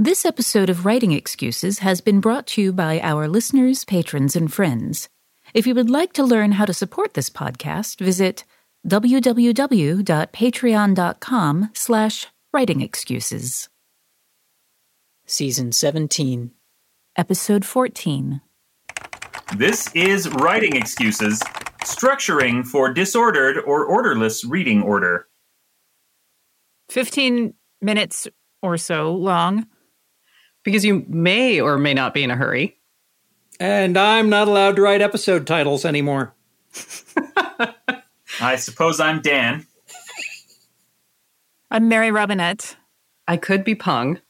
This episode of Writing Excuses has been brought to you by our listeners, patrons, and friends. If you would like to learn how to support this podcast, visit www.patreon.com slash writingexcuses. Season 17. Episode 14. This is Writing Excuses, structuring for disordered or orderless reading order. 15 minutes or so long. Because you may or may not be in a hurry. And I'm not allowed to write episode titles anymore. I suppose I'm Dan. I'm Mary Robinette. I could be Peng.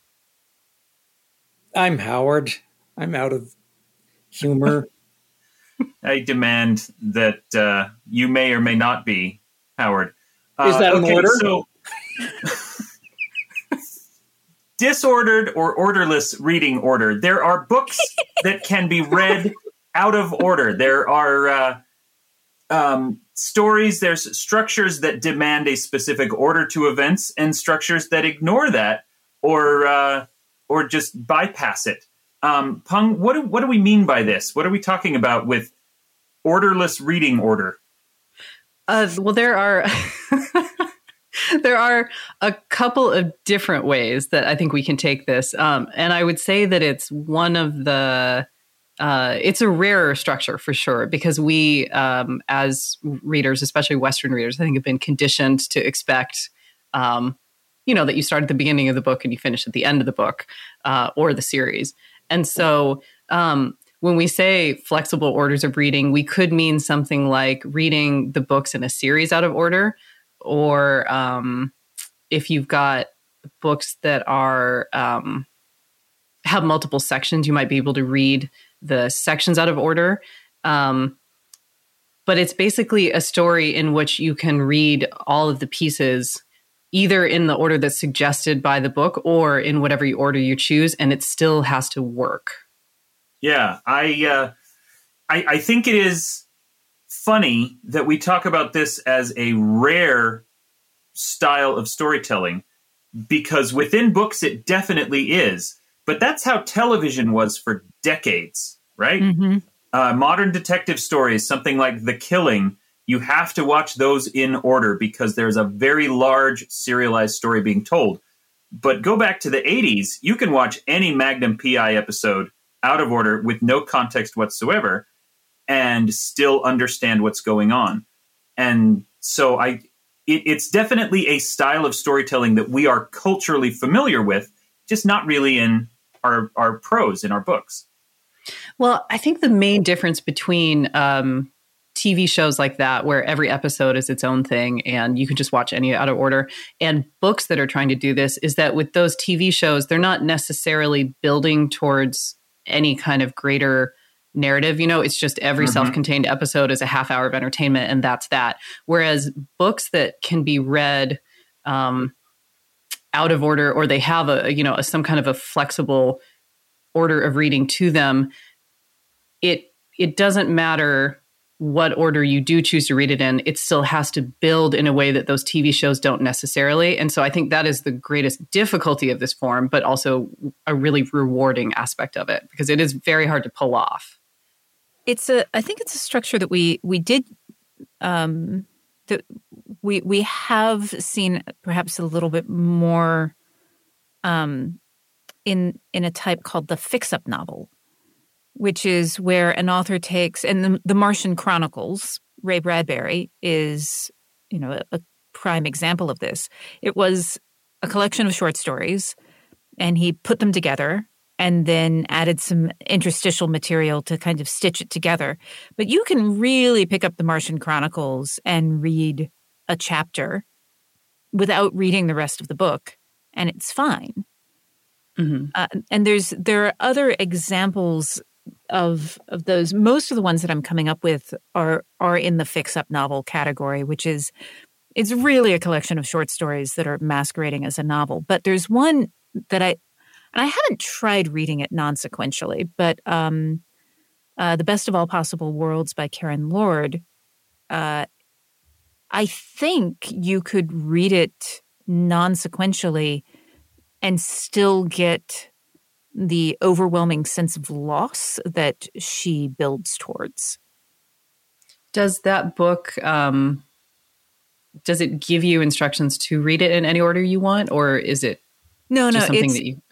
I'm Howard. I'm out of humor. I demand that uh, you may or may not be Howard. Is that an order? So, disordered or orderless reading order. There are books that can be read out of order. There are uh, um, stories. There's structures that demand a specific order to events, and structures that ignore that or uh, or just bypass it. Um, Peng, what do, what do we mean by this? What are we talking about with orderless reading order? Uh, well, there are there are a couple of different ways that I think we can take this, um, and I would say that it's one of the uh, it's a rarer structure for sure because we, um, as readers, especially Western readers, I think have been conditioned to expect, um, you know, that you start at the beginning of the book and you finish at the end of the book uh, or the series, and so. Um, when we say flexible orders of reading, we could mean something like reading the books in a series out of order, or um, if you've got books that are um, have multiple sections, you might be able to read the sections out of order. Um, but it's basically a story in which you can read all of the pieces either in the order that's suggested by the book or in whatever order you choose, and it still has to work. Yeah, I, uh, I I think it is funny that we talk about this as a rare style of storytelling because within books it definitely is, but that's how television was for decades, right? Mm-hmm. Uh, modern detective stories, something like The Killing, you have to watch those in order because there's a very large serialized story being told. But go back to the 80s, you can watch any Magnum PI episode out of order with no context whatsoever and still understand what's going on. And so I it, it's definitely a style of storytelling that we are culturally familiar with, just not really in our our prose in our books. Well, I think the main difference between um, TV shows like that, where every episode is its own thing and you can just watch any out of order, and books that are trying to do this, is that with those TV shows, they're not necessarily building towards any kind of greater narrative. You know, it's just every Mhm. self contained episode is a half hour of entertainment, and that's that. Whereas books that can be read, um, out of order or they have a you know a, some kind of a flexible order of reading to them it it doesn't matter what order you do choose to read it in it still has to build in a way that those tv shows don't necessarily and so i think that is the greatest difficulty of this form but also a really rewarding aspect of it because it is very hard to pull off It's a I think it's a structure that we we did um that we we have seen perhaps a little bit more um in in a type called the fix up novel which is where an author takes and the, the Martian Chronicles Ray Bradbury is you know a, a prime example of this. It was a collection of short stories and he put them together and then added some interstitial material to kind of stitch it together. But you can really pick up the Martian Chronicles and read a chapter without reading the rest of the book, and it's fine. Mhm. Uh, and there's there are other examples of of those. Most of the ones that I'm coming up with are are in the fix up novel category, which is it's really a collection of short stories that are masquerading as a novel. But there's one that I and I haven't tried reading it non sequentially, but um, uh, The Best of All Possible Worlds by Karen Lord, uh, I think you could read it non sequentially and still get the overwhelming sense of loss that she builds towards. Does that book um, does it give you instructions to read it in any order you want, or is it no, no, something that you?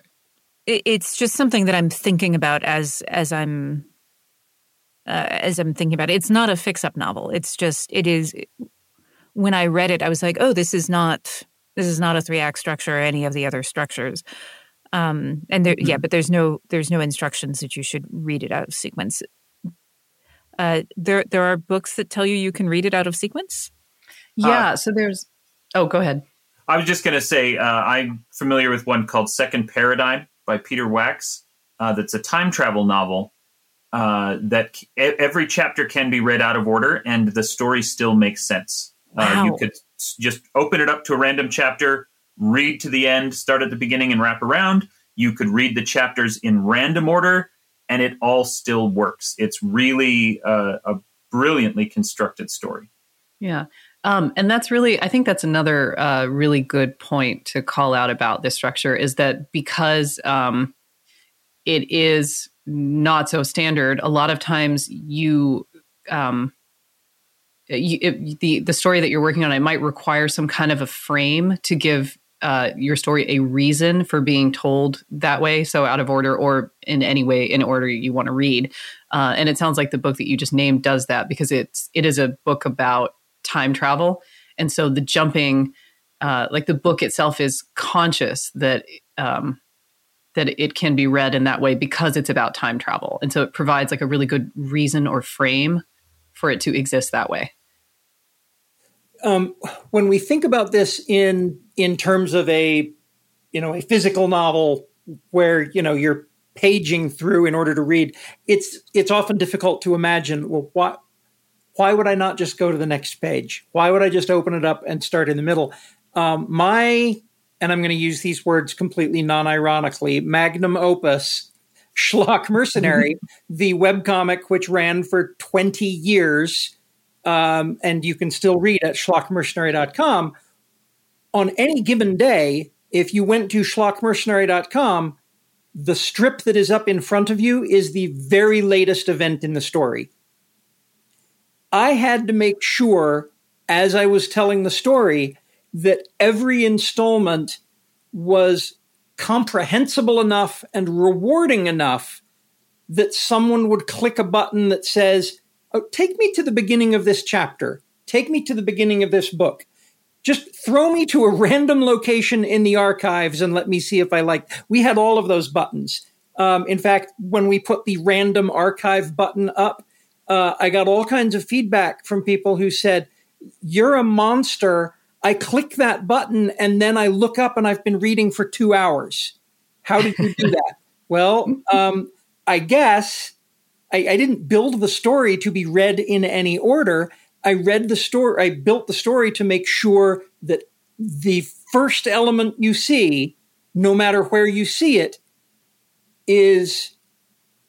It's just something that I'm thinking about as as I'm uh, as I'm thinking about it. It's not a fix up novel. It's just it is. When I read it, I was like, oh, this is not this is not a three act structure or any of the other structures. Um, and there, mm-hmm. yeah, but there's no there's no instructions that you should read it out of sequence. Uh, there there are books that tell you you can read it out of sequence. Yeah. Uh, so there's. Oh, go ahead. I was just going to say uh, I'm familiar with one called Second Paradigm by Peter Wax. Uh, that's a time travel novel uh, that every chapter can be read out of order and the story still makes sense. Uh, you could just open it up to a random chapter, read to the end, start at the beginning, and wrap around. You could read the chapters in random order, and it all still works. It's really uh, a brilliantly constructed story. Yeah. Um, and that's really, I think that's another uh, really good point to call out about this structure is that because um, it is not so standard, a lot of times you, um, you it, the the story that you're working on, it might require some kind of a frame to give uh, your story a reason for being told that way, so out of order or in any way in order you want to read. Uh, and it sounds like the book that you just named does that because it's it is a book about time travel. And so the jumping, uh, like the book itself is conscious that um, that it can be read in that way because it's about time travel. And so it provides like a really good reason or frame for it to exist that way. Um, when we think about this in in terms of a you know a physical novel where you know you're paging through in order to read, it's it's often difficult to imagine well what why would I not just go to the next page? Why would I just open it up and start in the middle? Um, my, and I'm going to use these words completely non ironically, magnum opus, Schlock Mercenary, the webcomic which ran for 20 years, um, and you can still read at schlockmercenary.com. On any given day, if you went to schlockmercenary.com, the strip that is up in front of you is the very latest event in the story. I had to make sure as I was telling the story that every installment was comprehensible enough and rewarding enough that someone would click a button that says, oh, Take me to the beginning of this chapter. Take me to the beginning of this book. Just throw me to a random location in the archives and let me see if I like. We had all of those buttons. Um, in fact, when we put the random archive button up, uh, I got all kinds of feedback from people who said, You're a monster. I click that button and then I look up and I've been reading for two hours. How did you do that? well, um, I guess I, I didn't build the story to be read in any order. I read the story, I built the story to make sure that the first element you see, no matter where you see it, is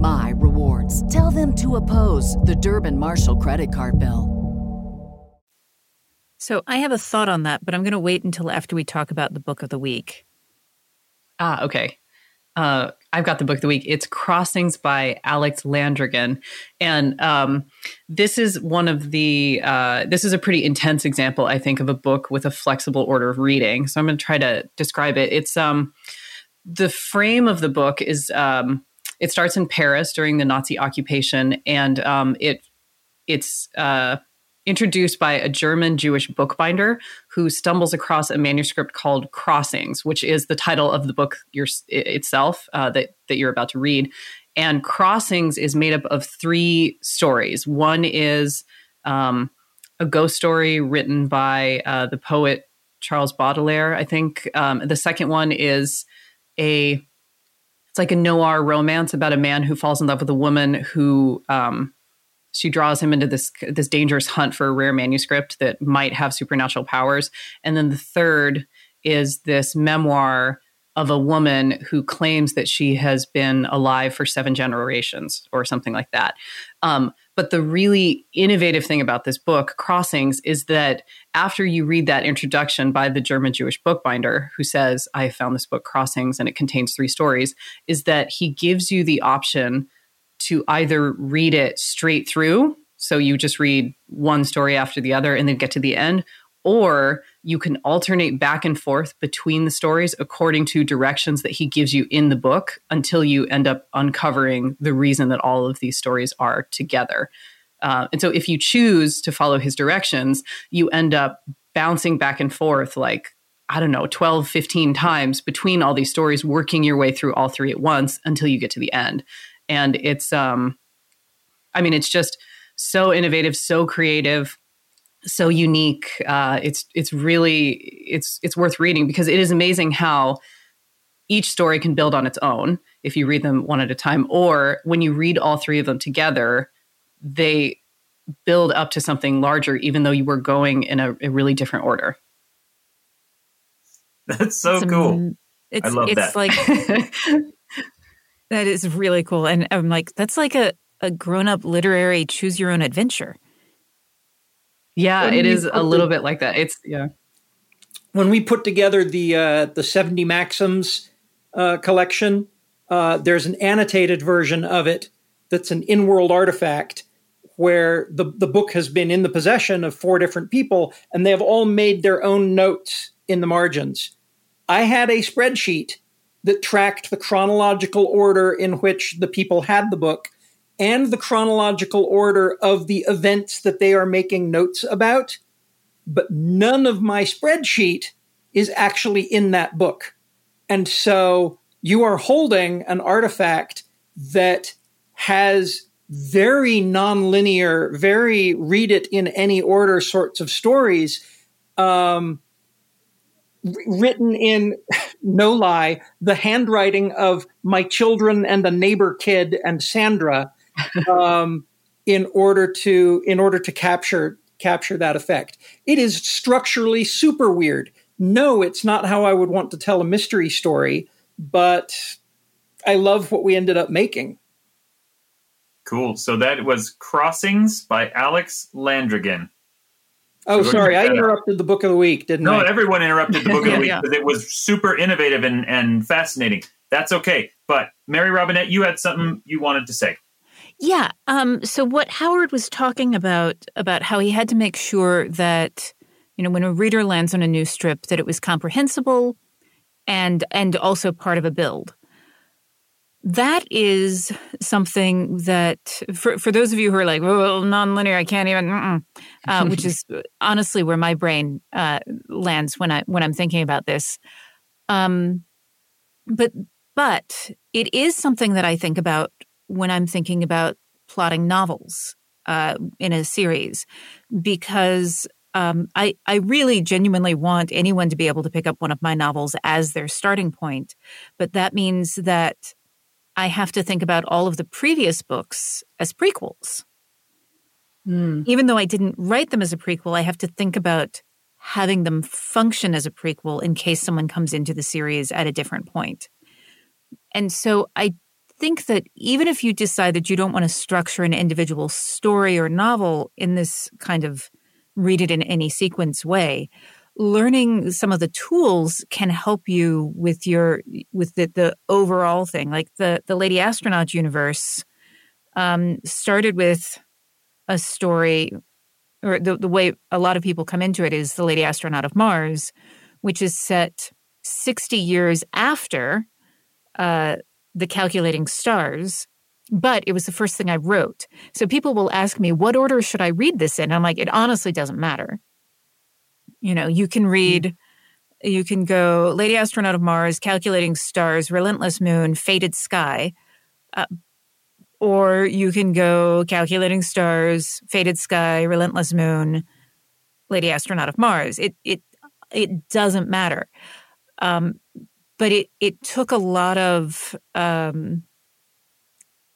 my rewards. Tell them to oppose the Durbin Marshall credit card bill. So I have a thought on that, but I'm going to wait until after we talk about the book of the week. Ah, okay. Uh, I've got the book of the week. It's Crossings by Alex Landragin, and um, this is one of the. Uh, this is a pretty intense example, I think, of a book with a flexible order of reading. So I'm going to try to describe it. It's um, the frame of the book is um, it starts in Paris during the Nazi occupation, and um, it it's uh, introduced by a German Jewish bookbinder who stumbles across a manuscript called Crossings, which is the title of the book your, itself uh, that that you're about to read. And Crossings is made up of three stories. One is um, a ghost story written by uh, the poet Charles Baudelaire, I think. Um, the second one is a it's like a noir romance about a man who falls in love with a woman who um, she draws him into this this dangerous hunt for a rare manuscript that might have supernatural powers. And then the third is this memoir of a woman who claims that she has been alive for seven generations or something like that. Um, but the really innovative thing about this book, Crossings, is that after you read that introduction by the German Jewish bookbinder who says, I found this book, Crossings, and it contains three stories, is that he gives you the option to either read it straight through. So you just read one story after the other and then get to the end, or you can alternate back and forth between the stories according to directions that he gives you in the book until you end up uncovering the reason that all of these stories are together. Uh, and so if you choose to follow his directions, you end up bouncing back and forth like, I don't know, 12, 15 times between all these stories, working your way through all three at once until you get to the end. And it's, um, I mean, it's just so innovative, so creative so unique. Uh, it's it's really it's it's worth reading because it is amazing how each story can build on its own if you read them one at a time, or when you read all three of them together, they build up to something larger, even though you were going in a, a really different order. That's so it's cool. it's, I love it's that. like that is really cool, and I'm like that's like a a grown up literary choose your own adventure. Yeah, it is a little bit like that. It's yeah. When we put together the uh, the seventy maxims uh, collection, uh, there's an annotated version of it that's an in-world artifact where the the book has been in the possession of four different people, and they have all made their own notes in the margins. I had a spreadsheet that tracked the chronological order in which the people had the book and the chronological order of the events that they are making notes about, but none of my spreadsheet is actually in that book. And so you are holding an artifact that has very nonlinear, very read it in any order sorts of stories, um, written in no lie the handwriting of my children and a neighbor kid and Sandra um, in order to in order to capture capture that effect. It is structurally super weird. No, it's not how I would want to tell a mystery story, but I love what we ended up making. Cool. So that was Crossings by Alex Landragin. Oh, so sorry, I interrupted the book of the week, didn't no, I? No, everyone interrupted the book of the week because yeah. it was super innovative and, and fascinating. That's okay. But Mary Robinette, you had something you wanted to say. Yeah. Um, so what Howard was talking about about how he had to make sure that you know when a reader lands on a new strip that it was comprehensible and and also part of a build. That is something that for for those of you who are like, well, nonlinear, I can't even, uh, which is honestly where my brain uh, lands when I when I'm thinking about this. Um, but but it is something that I think about when I'm thinking about plotting novels uh, in a series because um, I, I really genuinely want anyone to be able to pick up one of my novels as their starting point. But that means that I have to think about all of the previous books as prequels. Mm. Even though I didn't write them as a prequel, I have to think about having them function as a prequel in case someone comes into the series at a different point. And so I think that even if you decide that you don't want to structure an individual story or novel in this kind of read it in any sequence way, learning some of the tools can help you with your with the, the overall thing. Like the the Lady Astronaut universe um, started with a story, or the the way a lot of people come into it is the Lady Astronaut of Mars, which is set sixty years after uh, the calculating stars, but it was the first thing I wrote. So people will ask me, what order should I read this in? I'm like, it honestly doesn't matter. You know, you can read, you can go Lady Astronaut of Mars, Calculating Stars, Relentless Moon, Faded Sky. Uh, or you can go Calculating Stars, Faded Sky, Relentless Moon, Lady Astronaut of Mars. It it it doesn't matter. Um, but it it took a lot of um,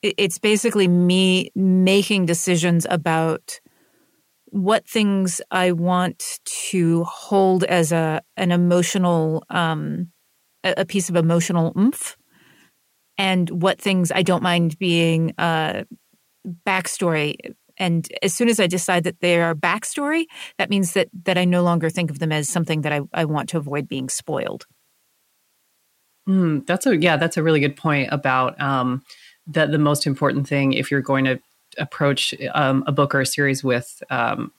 it, it's basically me making decisions about what things I want to hold as a an emotional um, a, piece of emotional oomph, and what things I don't mind being uh, backstory. And as soon as I decide that they are backstory, that means that that I no longer think of them as something that I, I want to avoid being spoiled. Mm, that's a yeah, that's a really good point about um, that. The most important thing if you're going to approach um, a book or a series with um,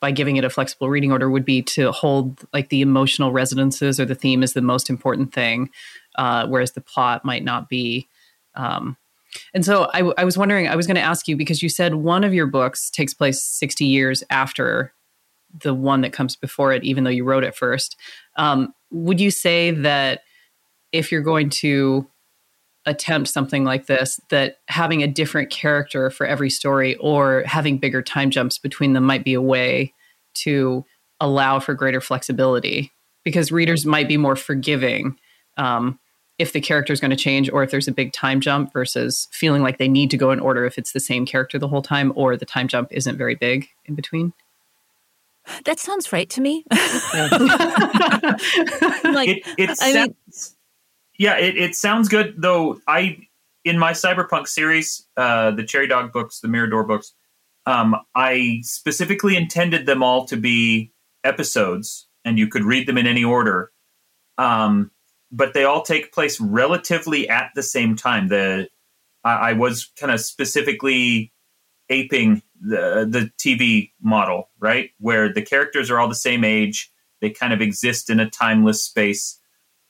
by giving it a flexible reading order would be to hold like the emotional resonances or the theme is the most important thing, uh, whereas the plot might not be. Um, and so I, I was wondering, I was going to ask you because you said one of your books takes place 60 years after the one that comes before it, even though you wrote it first. Um, would you say that if you're going to attempt something like this that having a different character for every story or having bigger time jumps between them might be a way to allow for greater flexibility because readers might be more forgiving um, if the character is going to change or if there's a big time jump versus feeling like they need to go in order if it's the same character the whole time or the time jump isn't very big in between. That sounds right to me. Like it, it I mean, yeah, it, it sounds good though. I in my cyberpunk series, uh, the Cherry Dog books, the Mirador books, um, I specifically intended them all to be episodes, and you could read them in any order. Um, but they all take place relatively at the same time. The I, I was kind of specifically aping the the TV model, right, where the characters are all the same age. They kind of exist in a timeless space.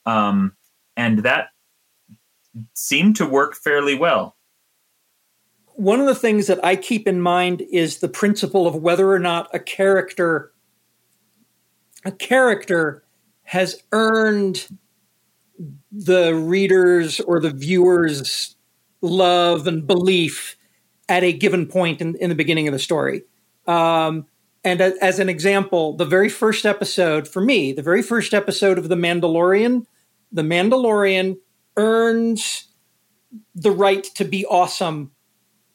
Um, and that seemed to work fairly well. One of the things that I keep in mind is the principle of whether or not a character a character has earned the readers or the viewers love and belief at a given point in, in the beginning of the story. Um, and as an example, the very first episode for me, the very first episode of The Mandalorian the Mandalorian earns the right to be awesome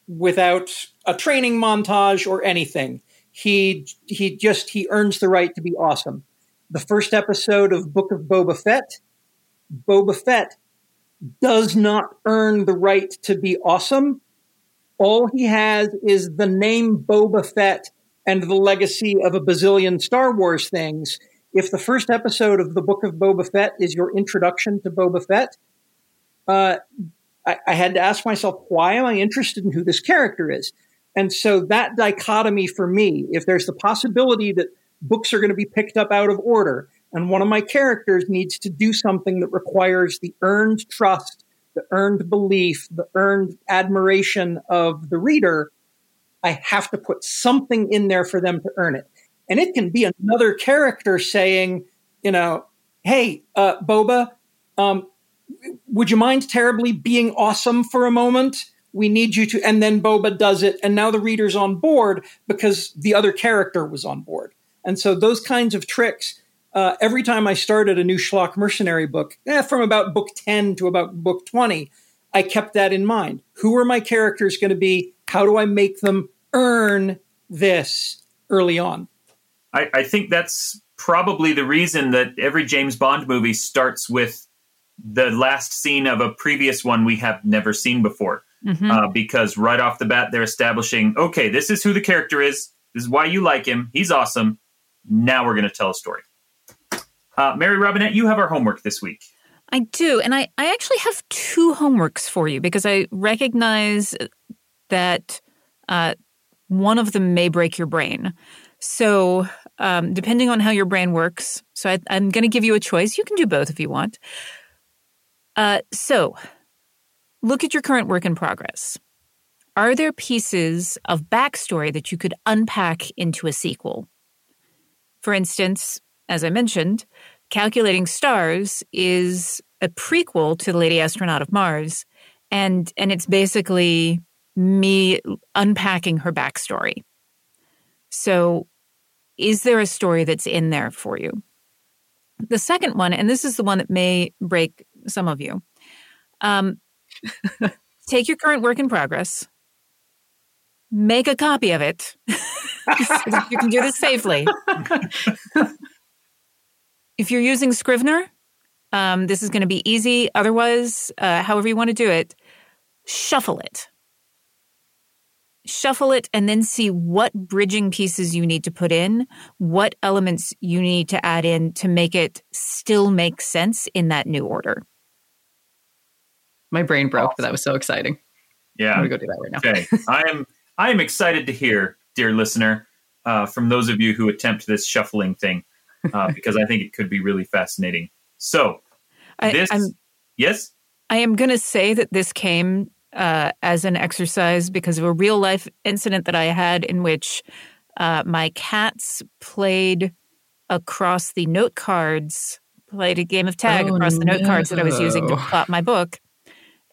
without a training montage or anything. He he just he earns the right to be awesome. The first episode of Book of Boba Fett, Boba Fett does not earn the right to be awesome. All he has is the name Boba Fett and the legacy of a bazillion Star Wars things if the first episode of the Book of Boba Fett is your introduction to Boba Fett, uh, I, I, had to ask myself, why am I interested in who this character is? And so that dichotomy for me, if there's the possibility that books are going to be picked up out of order, and one of my characters needs to do something that requires the earned trust, the earned belief, the earned admiration of the reader, I have to put something in there for them to earn it. And it can be another character saying, you know, hey, uh, Boba, um, would you mind terribly being awesome for a moment? We need you to. And then Boba does it. And now the reader's on board because the other character was on board. And so those kinds of tricks, uh, every time I started a new schlock mercenary book, eh, from about book 10 to about book 20, I kept that in mind. Who are my characters going to be? How do I make them earn this early on? I, I think that's probably the reason that every James Bond movie starts with the last scene of a previous one we have never seen before. Mm-hmm. Uh, because right off the bat, they're establishing okay, this is who the character is. This is why you like him. He's awesome. Now we're going to tell a story. Uh, Mary Robinette, you have our homework this week. I do. And I, I actually have two homeworks for you because I recognize that uh, one of them may break your brain. So, um, depending on how your brain works, so I, am going to give you a choice. You can do both if you want. Uh, so, look at your current work in progress. Are there pieces of backstory that you could unpack into a sequel? For instance, as I mentioned, Calculating Stars is a prequel to The Lady Astronaut of Mars, and and it's basically me unpacking her backstory. So, is there a story that's in there for you? The second one, and this is the one that may break some of you. Um, take your current work in progress, make a copy of it. you can do this safely. if you're using Scrivener, um, this is going to be easy. Otherwise, uh, however you want to do it, shuffle it. Shuffle it and then see what bridging pieces you need to put in, what elements you need to add in to make it still make sense in that new order. My brain broke, but that was so exciting. Yeah. I'm going to go do that right now. Okay. I am I am excited to hear, dear listener, uh, from those of you who attempt this shuffling thing, uh, because I think it could be really fascinating. So, I, this, I'm, yes, I am going to say that this came uh, as an exercise because of a real life incident that I had in which uh, my cats played across the note cards, played a game of tag Oh, across the note cards that I was using to plot my book.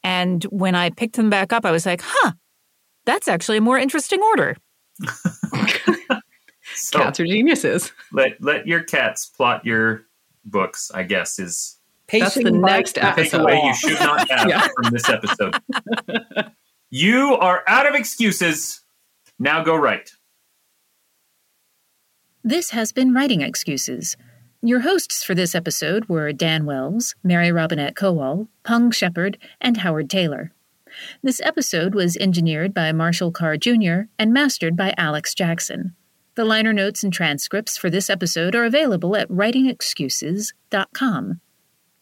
And when I picked them back up, I was like, huh, that's actually a more interesting order. so Cats are geniuses. let let your cats plot your books. I guess is That's the next episode. takeaway you should not have Yeah. from this episode. you are out of excuses. Now go right. This has been Writing Excuses. Your hosts for this episode were Dan Wells, Mary Robinette Kowal, Peng Shepherd, and Howard Tayler. This episode was engineered by Marshall Carr Jr. and mastered by Alex Jackson. The liner notes and transcripts for this episode are available at writingexcuses.com.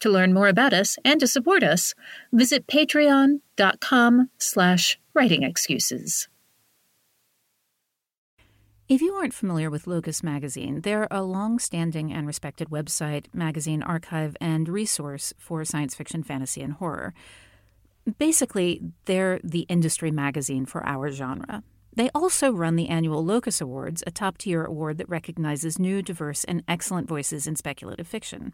To learn more about us and to support us, visit patreon.com slash writingexcuses. If you aren't familiar with Locus Magazine, they're a long standing and respected website, magazine archive, and resource for science fiction, fantasy, and horror. Basically, they're the industry magazine for our genre. They also run the annual Locus Awards, a top tier award that recognizes new, diverse, and excellent voices in speculative fiction.